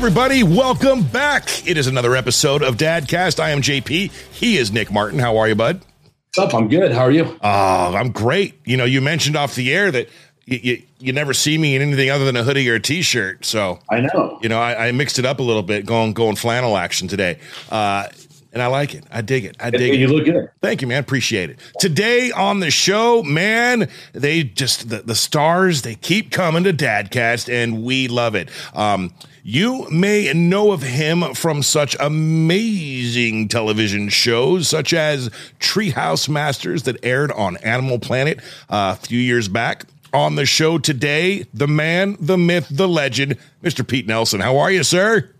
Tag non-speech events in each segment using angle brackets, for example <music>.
everybody. Welcome back. It is another episode of Dadcast. I am JP. He is Nick Martin. How are you, bud? What's up? I'm good. How are you? Oh, I'm great. You know, you mentioned off the air that you, you, you never see me in anything other than a hoodie or a t-shirt. So I know. You know, I, I mixed it up a little bit, going going flannel action today. Uh, and I like it. I dig it. I dig you it. You look good. Thank you, man. Appreciate it. Today on the show, man, they just the, the stars they keep coming to Dadcast, and we love it. Um, you may know of him from such amazing television shows such as Treehouse Masters that aired on Animal Planet uh, a few years back. On the show today, the man, the myth, the legend, Mr. Pete Nelson. How are you, sir?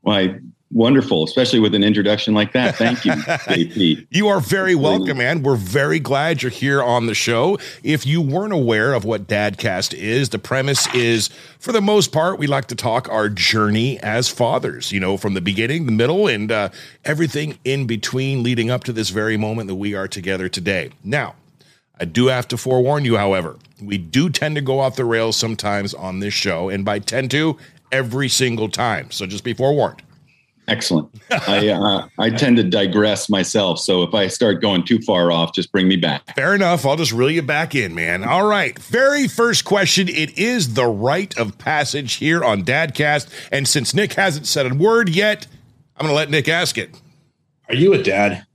Why, wonderful, especially with an introduction like that. Thank you, <laughs> JP. You are very welcome, man. We're very glad you're here on the show. If you weren't aware of what Dadcast is, the premise is, for the most part, we like to talk our journey as fathers, you know, from the beginning, the middle, and uh, everything in between leading up to this very moment that we are together today. Now, I do have to forewarn you, however, we do tend to go off the rails sometimes on this show, and by tend to, every single time. So just be forewarned. Excellent. <laughs> I uh, I tend to digress myself, so if I start going too far off, just bring me back. Fair enough. I'll just reel you back in, man. All right. Very first question. It is the rite of passage here on Dadcast, and since Nick hasn't said a word yet, I'm going to let Nick ask it. Are you a dad?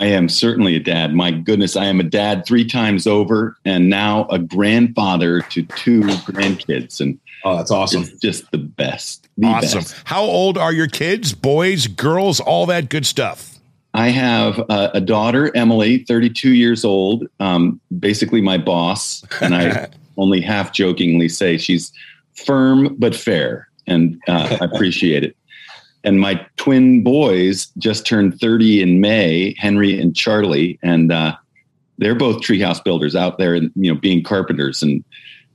I am certainly a dad. My goodness, I am a dad three times over, and now a grandfather to two grandkids, and Oh, that's awesome. it's just the best. The Awesome. best. How old are your kids? Boys, girls, all that good stuff. I have a, a daughter, Emily, 32 years old, um, basically my boss, and I <laughs> only half jokingly say she's firm but fair, and uh, I appreciate it. And my twin boys just turned 30 in May, Henry and Charlie, and uh, they're both treehouse builders out there, and you know, being carpenters. And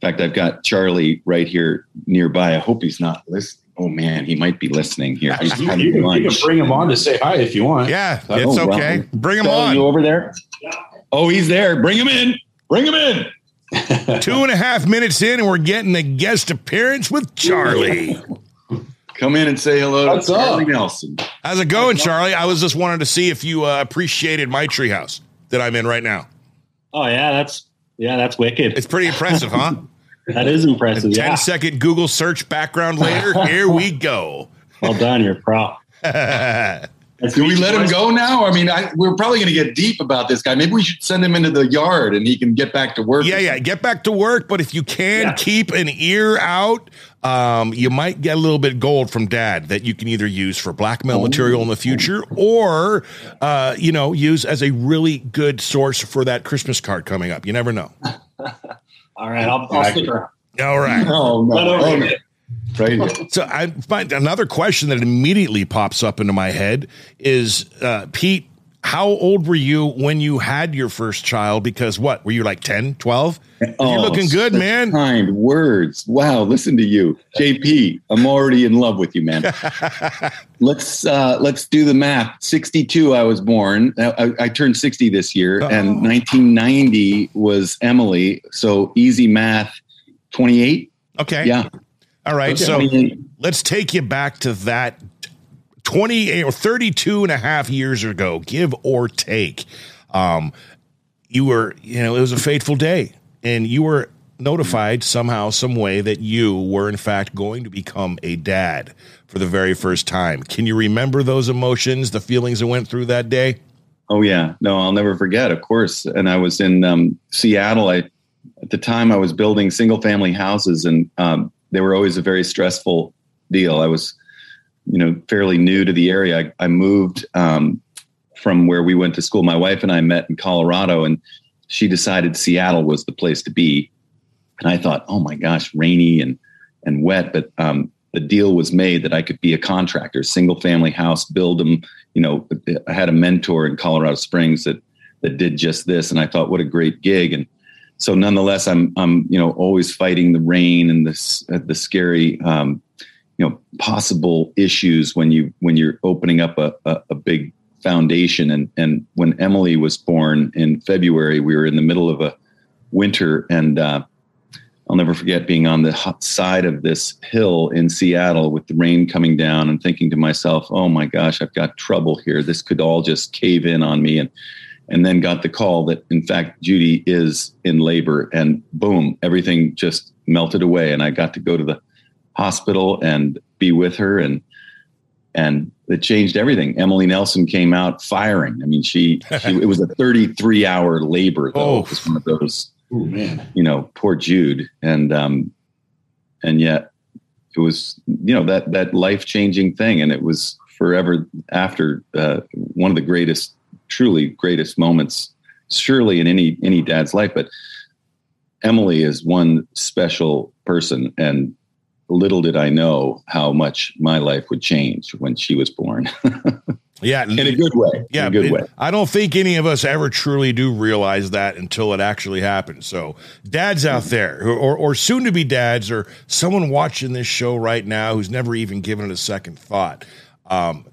in fact, I've got Charlie right here nearby. I hope he's not listening. Oh man, he might be listening here. He's You, you can, you can bring him on to say hi if you want. Yeah, Oh, it's well, okay. Bring him on. You over there? Oh, he's there. Bring him in. Bring him in. <laughs> <laughs> Two and a half minutes in, and we're getting a guest appearance with Charlie. <laughs> Come in and say hello What's to up? Nelson. How's it going, Charlie? I was just wanting to see if you uh, appreciated my treehouse that I'm in right now. Oh yeah, that's yeah, that's wicked. It's pretty impressive, huh? That is impressive. 10 Yeah, second Google search background later. <laughs> Here we go. well done. You're pro. Do <laughs> we let him go now? I mean, I, we're probably going to get deep about this guy. Maybe we should send him into the yard and he can get back to work. yeah, yeah. Get back to work, but if you can Yeah. keep an ear out, um, you might get a little bit gold from dad that you can either use for blackmail material in the future or, uh, you know, use as a really good source for that Christmas card coming up. You never know. All right, I'll, I'll stick around. All right. Oh, no. Right over. Right. So I find another question that immediately pops up into my head is uh, Pete, how old were you when you had your first child? Because what, were you like 10, 12? You're Oh, looking good, man. Kind words. Wow. Listen to you, JP. I'm already in love with you, man. <laughs> let's uh, let's do the math. 62. I was born. I, I- I turned 60 this year, Oh. and 1990 was Emily. So easy math. 28. Okay. Yeah. All right. So let's take you back to that 20 or 32 and a half years ago, give or take. Um, you were, you know, it was a fateful day and you were notified somehow, some way that you were in fact going to become a dad for the very first time. Can you remember those emotions, the feelings that went through that day? Oh yeah, no, I'll never forget. Of course, and I was in um, Seattle. I at the time I was building single family houses, and um, they were always a very stressful deal. I was, you know, fairly new to the area. I, I moved um, from where we went to school. My wife and I met in Colorado, and she decided Seattle was the place to be. And I thought, oh my gosh, rainy and and wet, but um, the deal was made that I could be a contractor, single family house, build them. You know, I had a mentor in Colorado Springs that that did just this, and I thought, what a great gig. And so, nonetheless, I'm I'm you know always fighting the rain and this uh, the scary um, you know possible issues when you when you're opening up a, a, a big foundation. And and when Emily was born in February, we were in the middle of a winter, and uh, I'll never forget being on the side of this hill in Seattle with the rain coming down and thinking to myself, "Oh my gosh, I've got trouble here. This could all just cave in on me." And and then got the call that in fact Judy is in labor, and boom, everything just melted away, and I got to go to the hospital and be with her, and and it changed everything. Emily Nelson came out firing. I mean, she, <laughs> she it was a 33 hour labor though. Oh. It was one of those Oh man. you know, poor Jude, and um, and yet it was you know that that life changing thing, and it was forever after uh, one of the greatest, truly greatest moments, surely in any any dad's life. But Emily is one special person, and little did I know how much my life would change when she was born <laughs> Yeah, in a good way. Yeah, in a good way. I don't think any of us ever truly do realize that until it actually happens. So, dads out there, or, or, or soon to be dads, or someone watching this show right now who's never even given it a second thought, um,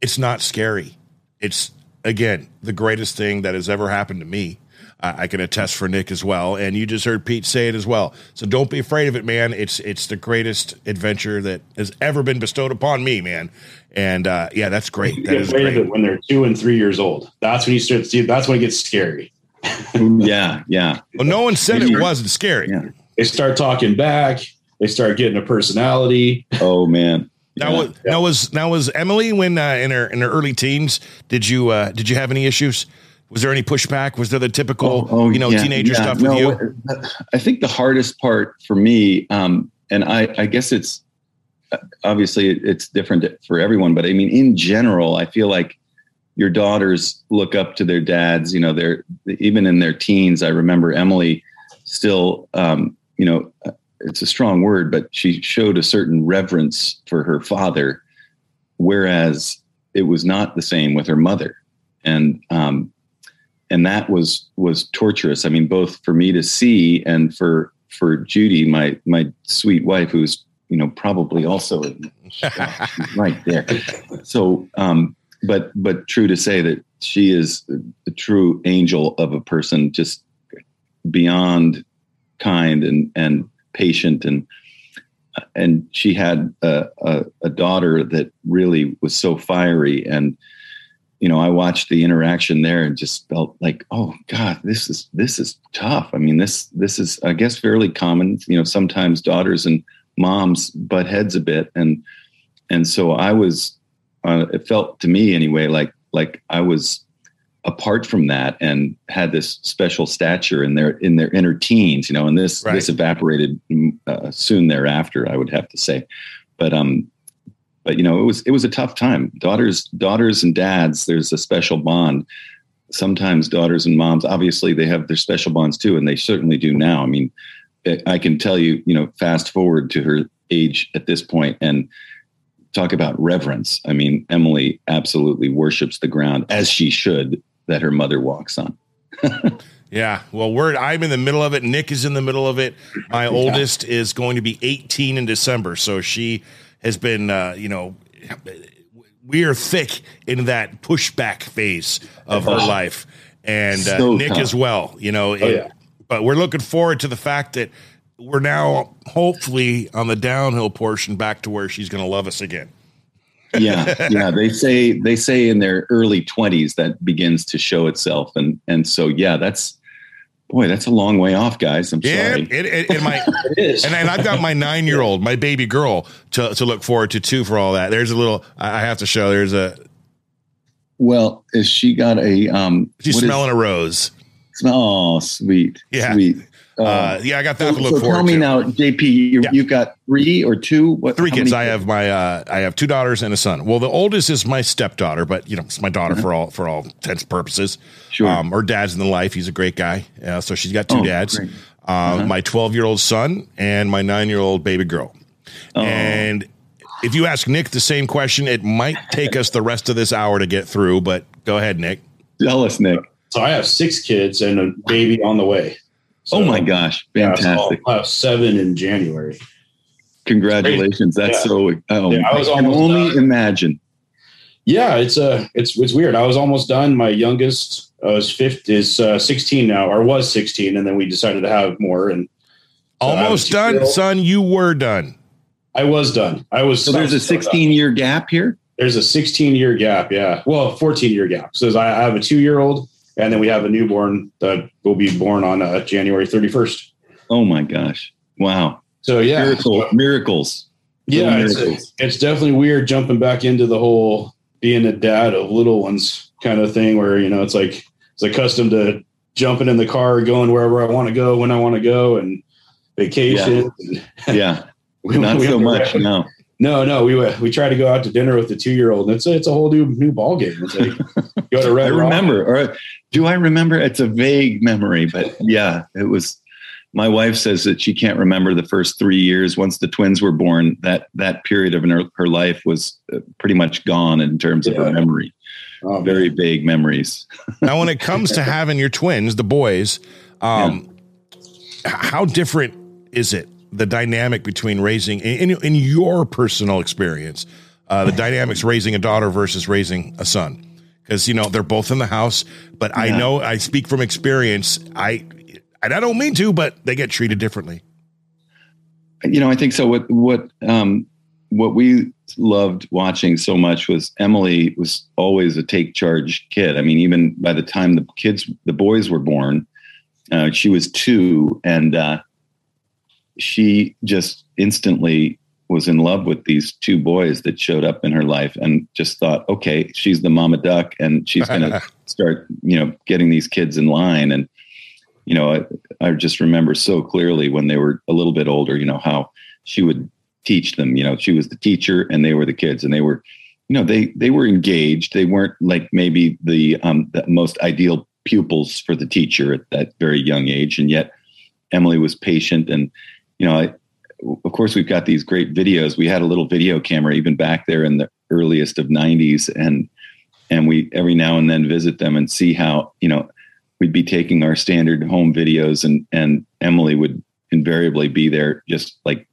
it's not scary. It's, again, the greatest thing that has ever happened to me. I I can attest for Nick as well, and you just heard Pete say it as well. So don't be afraid of it, man. It's it's the greatest adventure that has ever been bestowed upon me, man. And uh, yeah, that's great. You That get is afraid of it when they're two and three years old. That's when you start to see. That's when it gets scary. <laughs> yeah, yeah. Well, no one said it wasn't scary. Yeah. They start talking back. They start getting a personality. Oh man. Now Yeah. was now was now was Emily when uh, in her in her early teens? Did you uh, did you have any issues? Was there any pushback? Was there the typical oh you know yeah, teenager yeah. stuff No, with you? I think the hardest part for me, um, and I, I guess it's uh, obviously it's different for everyone, but I mean, in general, I feel like your daughters look up to their dads. You know, they're even in their teens. I remember Emily still, um, you know, uh, it's a strong word, but she showed a certain reverence for her father, whereas it was not the same with her mother. And um, and that was was torturous. I mean, both for me to see and for for Judy, my my sweet wife, who's you know probably also <laughs> right there. So, um, but but true to say that she is a true angel of a person, just beyond kind and and patient and and she had a, a, a daughter that really was so fiery and you know i watched the interaction there and just felt like oh god this is this is tough. I mean this this is i guess fairly common you know sometimes daughters and moms butt heads a bit. And and so i was uh, it felt to me anyway like like i was apart from that and had this special stature in their in their inner teens you know and this Right. this evaporated mm, uh, soon thereafter i would have to say. But um but you know it was it was a tough time daughters daughters and dads there's a special bond sometimes daughters and moms obviously they have their special bonds too and they certainly do now i mean I- i can tell you you know fast forward to her age at this point and talk about reverence i mean emily absolutely worships the ground as she should that her mother walks on <laughs> Yeah. Well, we're I'm in the middle of it. Nick is in the middle of it. My <laughs> oldest is going to be 18 in December, so she has been uh, you know we are thick in that pushback phase of her life, and uh, So Nick tough. as well. You know, it- yeah. but we're looking forward to the fact that we're now hopefully on the downhill portion back to where she's going to love us again. yeah <laughs> yeah they say they say in their early 20s that begins to show itself and and so yeah that's boy that's a long way off guys i'm Yeah, sorry it, it, and my <laughs> It is. and, and I've got my nine year old, my baby girl, to, to look forward to too for all that. There's a little I I have to show. There's a well is she got a um she's what is- smelling a rose. oh sweet Yeah. sweet Uh, yeah, I got that so, to look so forward tell me to. now jp you, Yeah. you've got three or two what Three how kids. I have my uh, I have two daughters and a son. Well, the oldest is my stepdaughter, but you know it's my daughter Uh-huh. for all for all intents and purposes. Sure. Um, her dad's in the life. He's a great guy. Uh, so she's got two Oh, dads. great. Uh, My 12 year old son and my nine year old baby girl. Oh. And if you ask Nick the same question, it might take us the rest of this hour to get through. But go ahead, Nick. tell us nick so I have six kids and a baby on the way. So, oh my gosh yeah, fantastic I'll have seven in January. congratulations that's Yeah. so oh, Yeah, I was I can only done. imagine Yeah, it's uh it's it's weird. I was almost done. My youngest uh, is fifth is uh, sixteen now, or was sixteen, and then we decided to have more. And So Almost done, two-year-old. son. You were done. I was done. I was. So there's a was done. 16 year gap here. There's a 16 year gap. Yeah. Well, 14 year gap. So I I have a two year old, and then we have a newborn that will be born on uh, January 31st. Oh my gosh! Wow, So yeah, miracle, miracles. yeah, Little it's, it's definitely weird jumping back into the whole being a dad of little ones kind of thing, where you know it's like it's accustomed to jumping in the car, going wherever I want to go when I want to go, and vacation. And Yeah, <laughs> we, not we so much. wrap- No. No, no, we we try to go out to dinner with the two year old. It's a, it's a whole new new ball game. It's like go to Red I Rock. remember, or do I remember? It's a vague memory, but <laughs> yeah, it was. My wife says that she can't remember the first three years. Once the twins were born, that that period of her, her life was uh, pretty much gone in terms of Yeah. her memory. Oh, man. Very vague memories. <laughs> Now, when it comes to having your twins, the boys, um, h- how different is it? The dynamic between raising, in, in your personal experience, uh, the dynamics raising a daughter versus raising a son, because you know they're both in the house. But I know I speak from experience. I and I don't mean to, but they get treated differently. you know, I think so. What what um, what we loved watching so much was Emily was always a take charge kid. I mean, even by the time the kids, the boys were born, uh, she was two, and uh, she just instantly was in love with these two boys that showed up in her life, and just thought, okay, she's the mama duck, and she's going <laughs> to start, you know, getting these kids in line, and you know, I, I just remember so clearly when they were a little bit older, you know, how she would teach them, you know, she was the teacher and they were the kids and they were, you know, they, they were engaged. They weren't like maybe the, um, the most ideal pupils for the teacher at that very young age. And yet Emily was patient and, you know, I, of course we've got these great videos. We had a little video camera even back there in the earliest of nineties and, and we every now and then visit them and see how, you know, we'd be taking our standard home videos and and Emily would invariably be there just like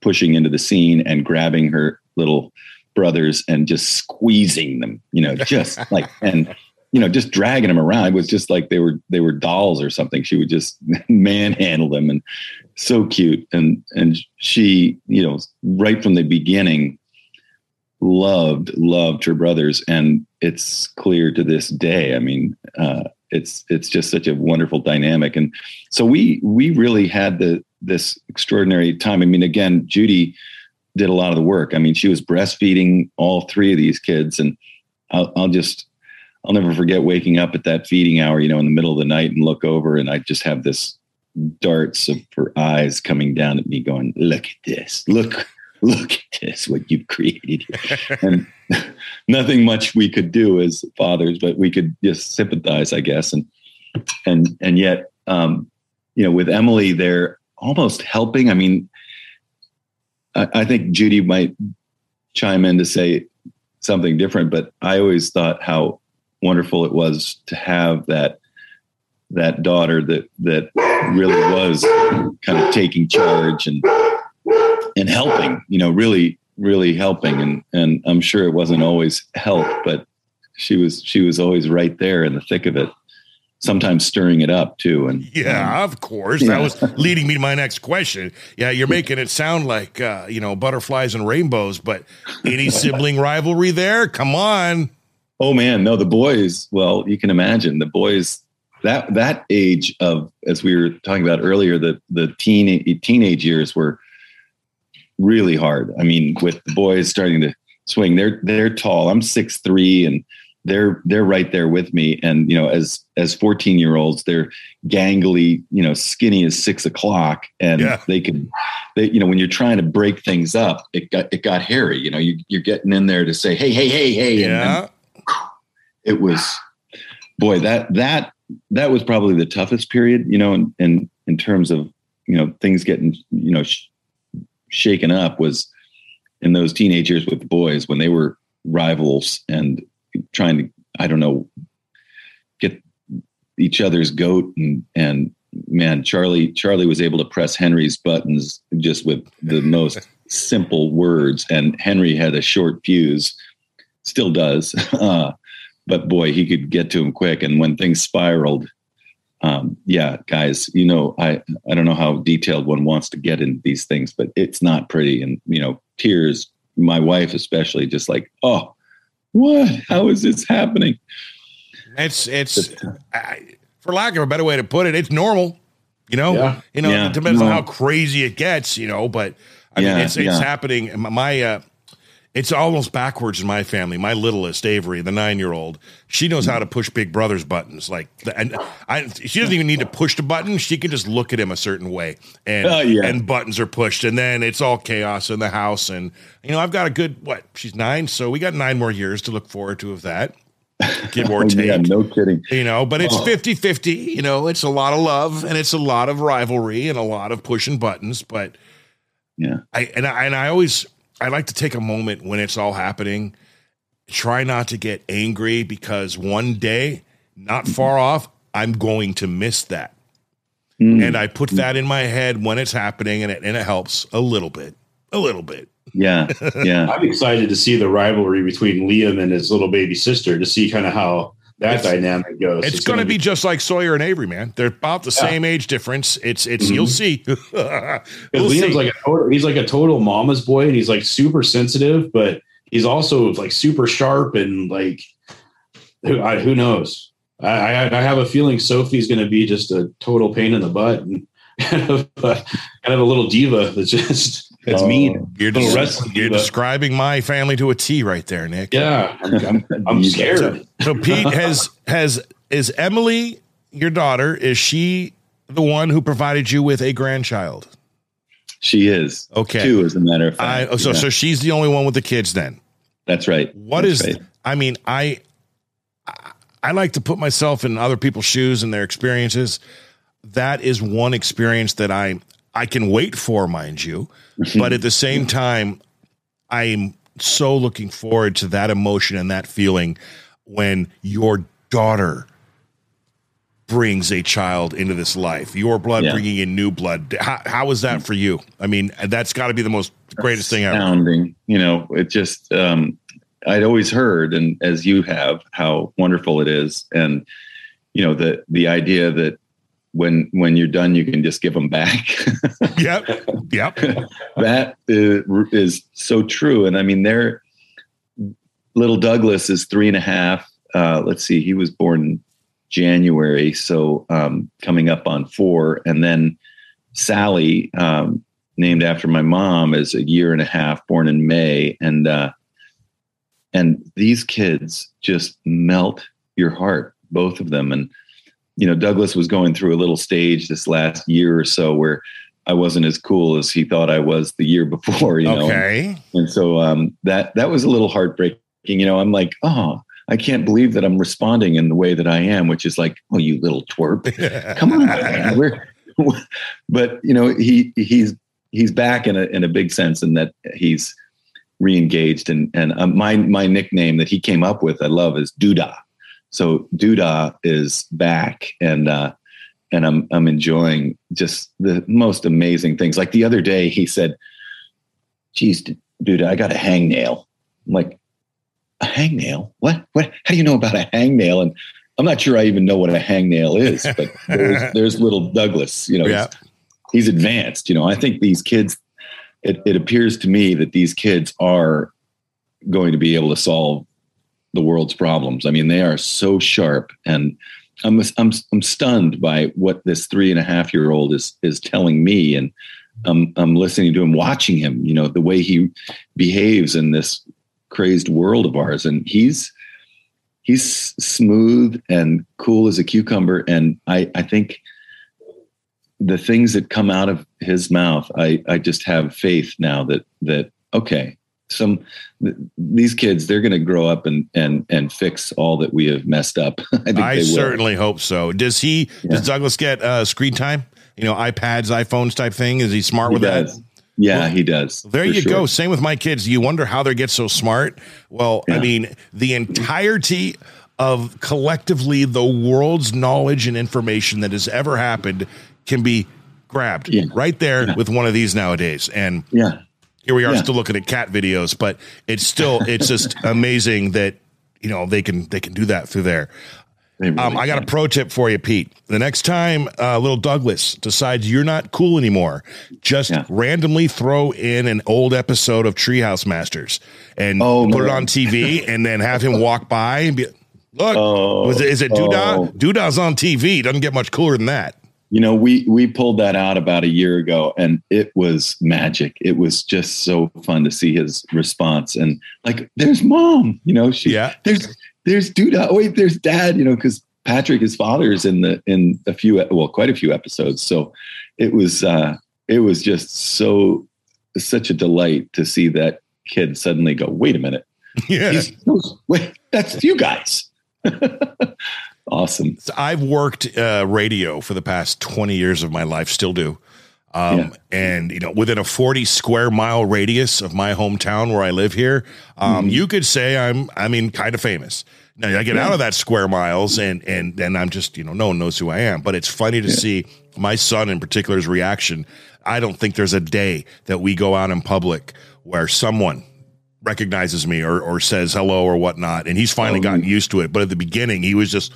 pushing into the scene and grabbing her little brothers and just squeezing them you know just <laughs> like and you know just dragging them around it was just like they were they were dolls or something she would just <laughs> manhandle them and so cute. And and she you know right from the beginning loved loved her brothers. And it's clear to this day. I mean uh it's it's just such a wonderful dynamic. And so we we really had the this extraordinary time. I mean again judy did a lot of the work. I mean she was breastfeeding all three of these kids. And i'll, I'll just i'll never forget waking up at that feeding hour you know in the middle of the night and look over and i just have this darts of her eyes coming down at me going look at this look look at this what you've created <laughs> and nothing much we could do as fathers, but we could just sympathize, I guess. And and and yet, um, you know, with Emily, they're almost helping. I mean, I, I think Judy might chime in to say something different, but I always thought how wonderful it was to have that that daughter that that really was kind of taking charge and and helping. You know, really really helping and and I'm sure it wasn't always help but she was she was always right there in the thick of it sometimes stirring it up too and Yeah, um, of course. yeah. That was leading me to my next question. Yeah, you're making it sound like uh, you know butterflies and rainbows, but any sibling <laughs> rivalry there? Come on. oh man no the boys well you can imagine the boys that that age of as we were talking about earlier the the teen teenage years were really hard i mean with the boys starting to swing they're they're tall i'm six three and they're they're right there with me and you know as as 14 year olds they're gangly you know skinny as six o'clock and Yeah. they can they you know when you're trying to break things up it got it got hairy you know you, you're getting in there to say hey hey hey hey and, and Yeah. it was boy that that that was probably the toughest period you know in in, in terms of you know things getting you know sh- shaken up was in those teenage years with the boys when they were rivals and trying to i don't know get each other's goat and and man charlie charlie was able to press henry's buttons just with the <laughs> most simple words and henry had a short fuse still does <laughs> uh, but boy, he could get to him quick. And when things spiraled, um, yeah, guys, you know, I I don't know how detailed one wants to get in these things, but it's not pretty, and you know, tears. My wife, especially, just like, oh, what? How is this happening? It's it's I, for lack of a better way to put it, it's normal. You know, Yeah. you know, Yeah. it depends on how crazy it gets. You know, but I mean, it's it's yeah. happening. My- My uh, it's almost backwards in my family. My littlest Avery, the nine year old, she knows how to push Big Brother's buttons. Like, and I, she doesn't even need to push the button. She can just look at him a certain way, and Oh, yeah. and buttons are pushed, and then it's all chaos in the house. And you know, I've got a good what? She's nine, so we got nine more years to look forward to of that. Give or <laughs> Oh, take yeah, no kidding. you know but it's Oh. 50 50 you know it's a lot of love and it's a lot of rivalry and a lot of pushing buttons but Yeah. i and i and i always i like to take a moment when it's all happening. Try not to get angry because one day not far off i'm going to miss that. Mm, and i put that in my head when it's happening and it, and it helps a little bit a little bit. Yeah, yeah, <laughs> I'm excited to see the rivalry between Liam and his little baby sister to see kind of how that It's- dynamic goes. it's, going to be just like sawyer and avery man they're about the Yeah. same age difference it's it's Mhm. you'll see <laughs> We'll Liam's see. like a total, he's like a total mama's boy, and he's like super sensitive, but he's also like super sharp and like who, I, who knows. I, I, I have a feeling Sophie's going to be just a total pain in the butt and <laughs> kind of, uh, kind of a little diva that's just that's Oh. mean. You're, Little des- wrestling you're describing my family to a T right there, Nick. Yeah, I'm, I'm, I'm scared. So Pete has has is Emily your daughter? Is she the one who provided you with a grandchild? she is. Okay. Two, as a matter of I fact. so Yeah, so she's the only one with the kids then. that's right. What That's is? right. I mean, I I- I like to put myself in other people's shoes and their experiences. That is one experience that I I can wait for, mind you, <laughs> but at the same time, I'm so looking forward to that emotion and that feeling when your daughter brings a child into this life, your blood Yeah. bringing in new blood. How, how is that for you? I mean, that's got to be the most greatest thing ever. You know, it just um, I'd always heard, and as you have, how wonderful it is, and you know the the idea that when when you're done, you can just give them back. <laughs> Yep, yep. that is, is so true, and I mean, they're little Douglas is three and a half. Uh, let's see, he was born January, so um, coming up on four, and then Sally, um, named after my mom, is a year and a half, born in May, and uh, and these kids just melt your heart, both of them, and you know Douglas was going through a little stage this last year or so where I wasn't as cool as he thought I was the year <laughs> before, you know, Okay. and so um, that that was a little heartbreaking. You know, I'm like, oh, I can't believe that I'm responding in the way that I am, which is like, oh, you little twerp, <laughs> come on, man. We're, <laughs> but you know, he he's he's back in a in a big sense in that he's reengaged, and and um, my my nickname that he came up with, I love, is Doodah. So Doodah is back, and uh, and I'm I'm enjoying just the most amazing things. Like the other day, he said, "Geez, dude, I got a hangnail." I'm like, "A hangnail? What? What? How do you know about a hangnail?" And I'm not sure I even know what a hangnail is, <laughs> but there's, there's little Douglas. You know, Yeah. he's, he's advanced. You know, I think these kids. It, it appears to me that these kids are going to be able to solve the world's problems. I mean, they are so sharp, and I'm I'm I'm stunned by what this three and a half year old is is telling me, and I'm I'm listening to him, watching him. You know, the way he behaves in this crazed world of ours, and he's he's smooth and cool as a cucumber, and I I think the things that come out of his mouth, I I just have faith now that that okay, some th- these kids they're going to grow up and and and fix all that we have messed up. <laughs> I think I they will. certainly hope so. Does he? Yeah. Does Douglas get uh, screen time? You know, iPads, iPhones type thing. Is he smart He with does. that? Yeah, Well, he does. There you sure. go. Same with my kids. You wonder how they get so smart. Well, I mean, the entirety of collectively the world's knowledge and information that has ever happened can be grabbed Yeah. right there Yeah. with one of these nowadays. And Yeah, here we are Yeah. still looking at cat videos, but it's still it's <laughs> just amazing that you know they can they can do that through there. Really Um, I got a pro tip for you, Pete. The next time uh, little Douglas decides you're not cool anymore, just Yeah. randomly throw in an old episode of Treehouse Masters and Oh, put it on TV, <laughs> and then have him walk by and be, look, Oh, was it, is it Doodah? oh. Doodah's on TV. Doesn't get much cooler than that. You know, we we pulled that out about a year ago, and it was magic. It was just so fun to see his response, and like, there's mom. You know, she Yeah. there's there's dude. Oh, wait, there's dad. You know, because Patrick, his father, is in the in a few well, quite a few episodes. So it was uh it was just so such a delight to see that kid suddenly go, wait a minute, <laughs> Yeah. He's, wait, that's you guys. <laughs> awesome. So I've worked uh, radio for the past 20 years of my life, still do. Um, Yeah. And, you know, within a 40 square mile radius of my hometown where I live here, um, Mhm. you could say I'm, I mean, kind of famous. Now I get out of that square miles and, and, and I'm just, you know, no one knows who I am, but it's funny to Yeah. see my son in particular's reaction. I don't think there's a day that we go out in public where someone recognizes me or, or says hello or whatnot. And he's finally Oh. gotten used to it. But at the beginning, he was just,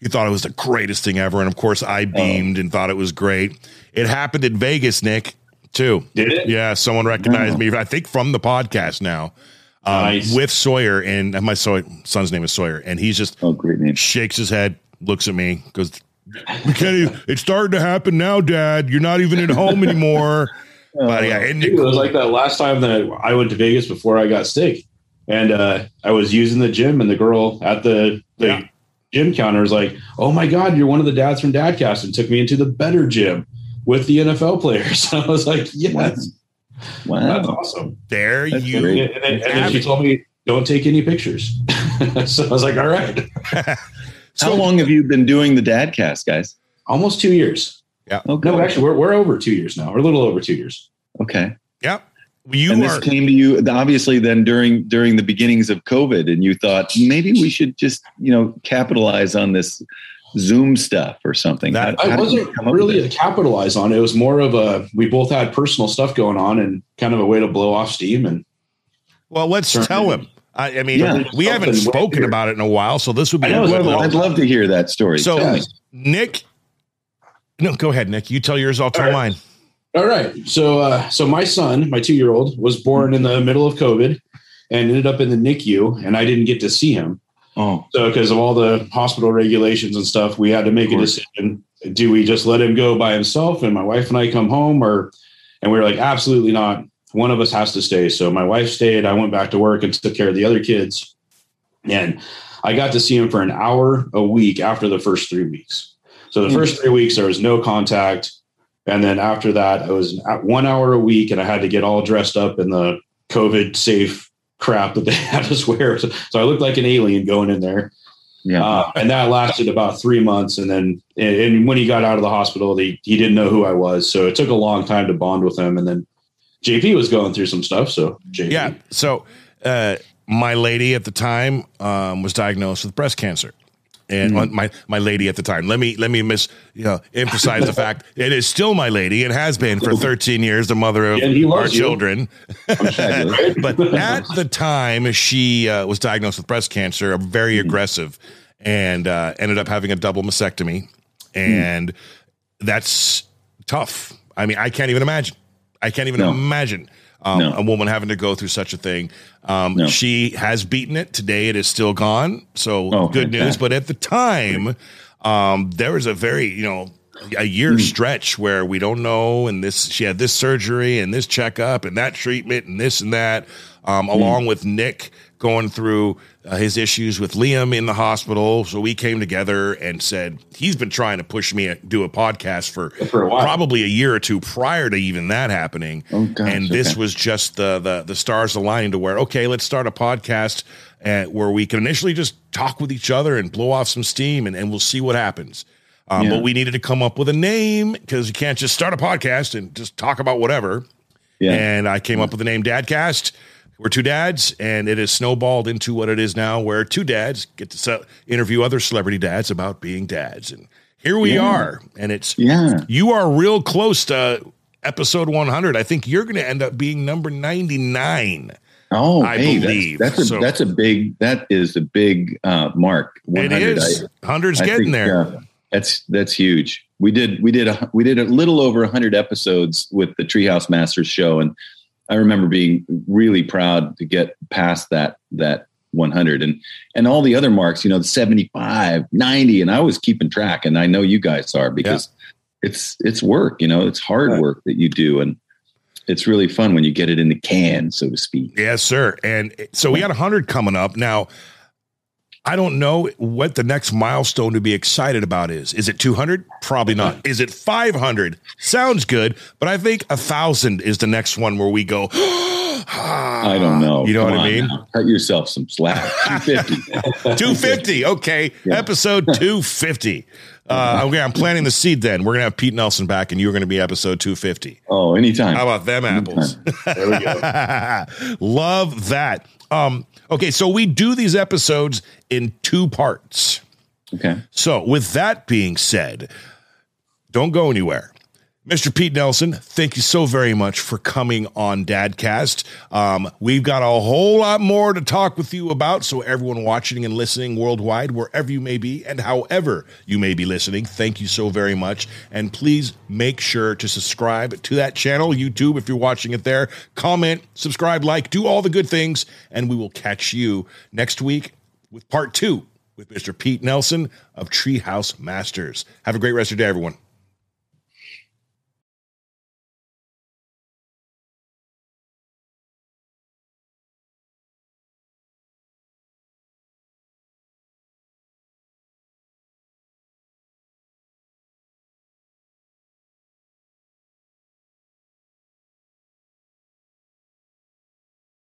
he thought it was the greatest thing ever. And of course, I beamed and thought it was great. It happened in Vegas, Nick, too. Did it? Yeah, someone recognized Wow. me, I think from the podcast now, um, Nice. with Sawyer. And my Sawyer, son's name is Sawyer. And he's just Oh, great name. shakes his head, looks at me, goes, we can't even, it's starting to happen now, Dad. You're not even at home anymore. <laughs> But yeah, it It was like that last time that I went to Vegas before I got sick, and uh, I was using the gym, and the girl at the, the Yeah. Gym counter is like, "Oh my God, you're one of the dads from Dadcast," and took me into the better gym with the NFL players. <laughs> I was like, "Yes, Wow. that's awesome." there That's you great. And, then, and then she told me, "Don't take any pictures." <laughs> so I was like, "All right." <laughs> How long have you been doing the Dadcast, guys? Almost two years. Okay. Oh, no, actually, we're we're over two years now. We're a little over two years. okay. Yep. You and this are came to you obviously then during during the beginnings of COVID, and you thought maybe we should just you know capitalize on this Zoom stuff or something. That- I did you wasn't come up with really it? to capitalize on it. It was more of a we both had personal stuff going on and kind of a way to blow off steam. And well. Let's tell him. I, I mean, Yeah. we haven't spoken weird. about it in a while, so this would be I a know, it's good been a one. I'd love to hear that story. So- Tell. Nick, no, go ahead, Nick. You tell yours. I'll tell All right. mine. All right, so uh, so my son, my two year old, was born in the middle of COVID and ended up in the NICU, and I didn't get to see him. Oh, So because of all the hospital regulations and stuff, we had to make a decision: do we just let him go by himself, and my wife and I come home, or? And we were like, absolutely not. One of us has to stay. So my wife stayed. I went back to work and took care of the other kids, and I got to see him for an hour a week after the first three weeks. So the Hmm. first three weeks there was no contact, and then after that it was at one hour a week, and I had to get all dressed up in the COVID safe crap that they <laughs> had us wear. So, so I looked like an alien going in there. yeah. Uh, and that lasted about three months. And then, and, and when he got out of the hospital, he, he didn't know who I was. So it took a long time to bond with him. And then JP was going through some stuff. So JP, Yeah. So, uh, my lady at the time um, was diagnosed with breast cancer, and Mm. my my lady at the time. Let me let me miss you know emphasize the fact <laughs> it is still my lady and has been for 13 years, the mother of And he our you. children. Fabulous. <laughs> but at the time she uh, was diagnosed with breast cancer, very Mm-hmm. aggressive, and uh, ended up having a double mastectomy, and that's tough. I mean, I can't even imagine. I can't even No. imagine um, No. a woman having to go through such a thing. Um, No. She has beaten it. Today, it is still gone. So Oh, good news. fantastic. But at the time, um, there was a very you know a year Hmm. stretch where we don't know, and this she had this surgery and this checkup and that treatment and this and that, um, Hmm. along with Nick going through uh, his issues with Liam in the hospital. So we came together and said he's been trying to push me to do a podcast for For a probably a year or two prior to even that happening. Oh, gosh, and this okay. was just the, the the stars aligning to where okay, let's start a podcast uh, where we can initially just talk with each other and blow off some steam, and, and we'll see what happens. Um, Yeah. But we needed to come up with a name because you can't just start a podcast and just talk about whatever. yeah. And I came up with the name Dadcast. We're two dads, and it has snowballed into what it is now, where two dads get to se- interview other celebrity dads about being dads. And here we Yeah. are. And it's yeah. you are real close to episode 100. I think you're going to end up being number 99. Oh, I hey, believe. that's, that's a So- that's a big that is a big uh, mark. It is. Hundreds getting think, there. uh, that's that's huge. We did we did a we did a little over hundred episodes with the Treehouse Masters show, and I remember being really proud to get past that that 100 and and all the other marks. You know, the 75, 90, and I was keeping track, and I know you guys are because it's it's work. You know, it's hard Right. work that you do, and it's really fun when you get it in the can, so to speak. Yes, sir. And so we got 100 coming up. Now, I don't know what the next milestone to be excited about is. Is it 200? Probably not. <laughs> Is it 500? Sounds good, but I think a 1,000 is the next one where we go, <gasps> I don't know. You know Come what I mean? now. Cut yourself some slack. <laughs> 250. <laughs> 250. Okay. Yeah. Episode 250. Uh, okay. I'm planting the seed then. We're going to have Pete Nelson back and you're going to be episode 250. oh, anytime. How about them apples? There we go. Love that. Um, okay, so we do these episodes in two parts. Okay. So, with that being said, don't go anywhere. Mr. Pete Nelson, thank you so very much for coming on Dadcast. Um, we've got a whole lot more to talk with you about. So, everyone watching and listening worldwide, wherever you may be and however you may be listening, thank you so very much. And please make sure to subscribe to that channel, YouTube, if you're watching it there. Comment, subscribe, like, do all the good things. And we will catch you next week with part two with Mr. Pete Nelson of Treehouse Masters. Have a great rest of your day, everyone.